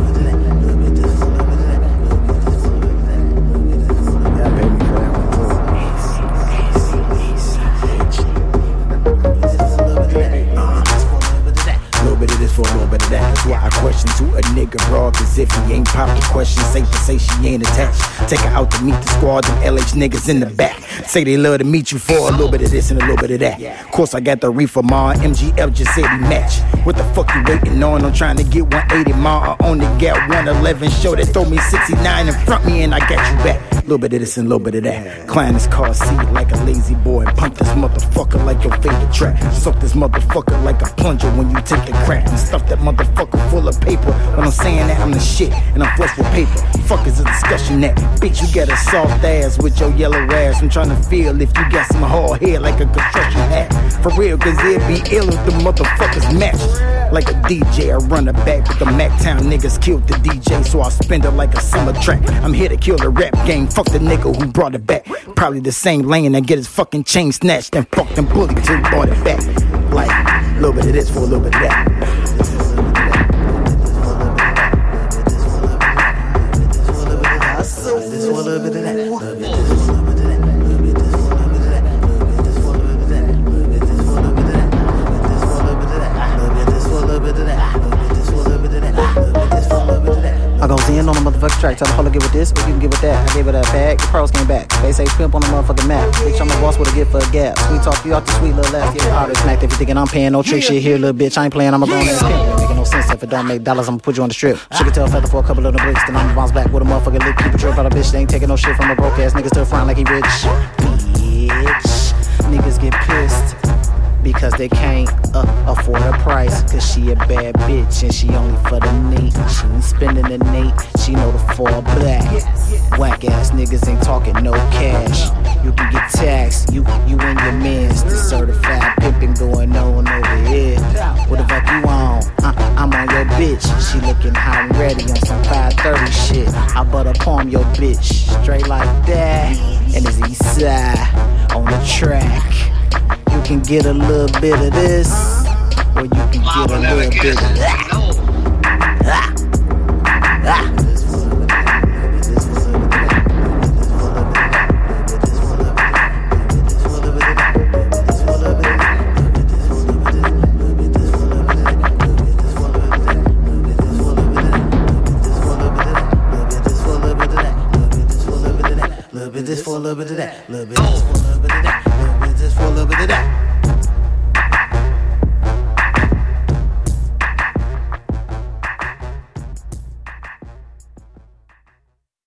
with it. control that. That's why I question to a nigga raw, cause if he ain't pop the question, safe to say she ain't attached. Take her out to meet the squad, them LH niggas in the back. Say they love to meet you for a little bit of this and a little bit of that. Course I got the reefer ma, MGF just said he match. What the fuck you waiting on? I'm trying to get 180 ma, I only got 111. Show that throw me 69 in front me and I got you back. Little bit of this and a little bit of that. Climb this car seat like a La-Z-Boy. Pump this motherfucker like your favorite track. Soak this motherfucker like a plunger when you take a crack. And stuff that motherfucker full of paper. When I'm saying that I'm the shit and I'm flush with paper. Fuck is a discussion that. Bitch, you got a soft ass with your yellow ass. I'm trying to feel if you got some hard hair like a construction hat. For real, cause it'd be ill if the motherfuckers match. Like a DJ, I run it back, but the Mactown niggas killed the DJ, so I spend it like a summer track. I'm here to kill the rap game, fuck the nigga who brought it back. Probably the same lane that get his fucking chain snatched and fucked them bully till he it back. Like, a little bit of this for a little bit of that. I on the motherfucking track, tell the to get with this, or you can get with that. I gave it a bag, the pearls came back. They say pimp on the motherfucking map. Bitch, I'm the boss with a gift for a gap. Sweet talk you out the sweet little ass, get powder smacked. If you thinking I'm paying no trick shit here, little bitch, I ain't playing, I'ma go on that pimp. Making no sense if it don't make dollars, I'ma put you on the strip. Sugar tail feather for a couple of the bricks, then I'ma bounce back with a motherfucking lick. Keep a trip out of bitch, they ain't taking no shit from a broke ass nigga still frying like he rich. Bitch, niggas get pissed because they can't uh, afford a price. Cause she a bad bitch and she only for the Nate. She ain't spending the Nate, she know the fall black. Whack ass niggas ain't talking no cash. You can get taxed, you you and your mans. The certified pimping going on over here. What the fuck you on? Uh, I'm on your bitch. She looking hot and ready on some 530 shit. I butter palm your bitch straight like that. And it's east on the track. Can get a little bit of this, or you can get a little bit of that. Ah. Ah. Little bit this for a little bit of that. Little bit this for a little bit of that. Bit for a little bit of that.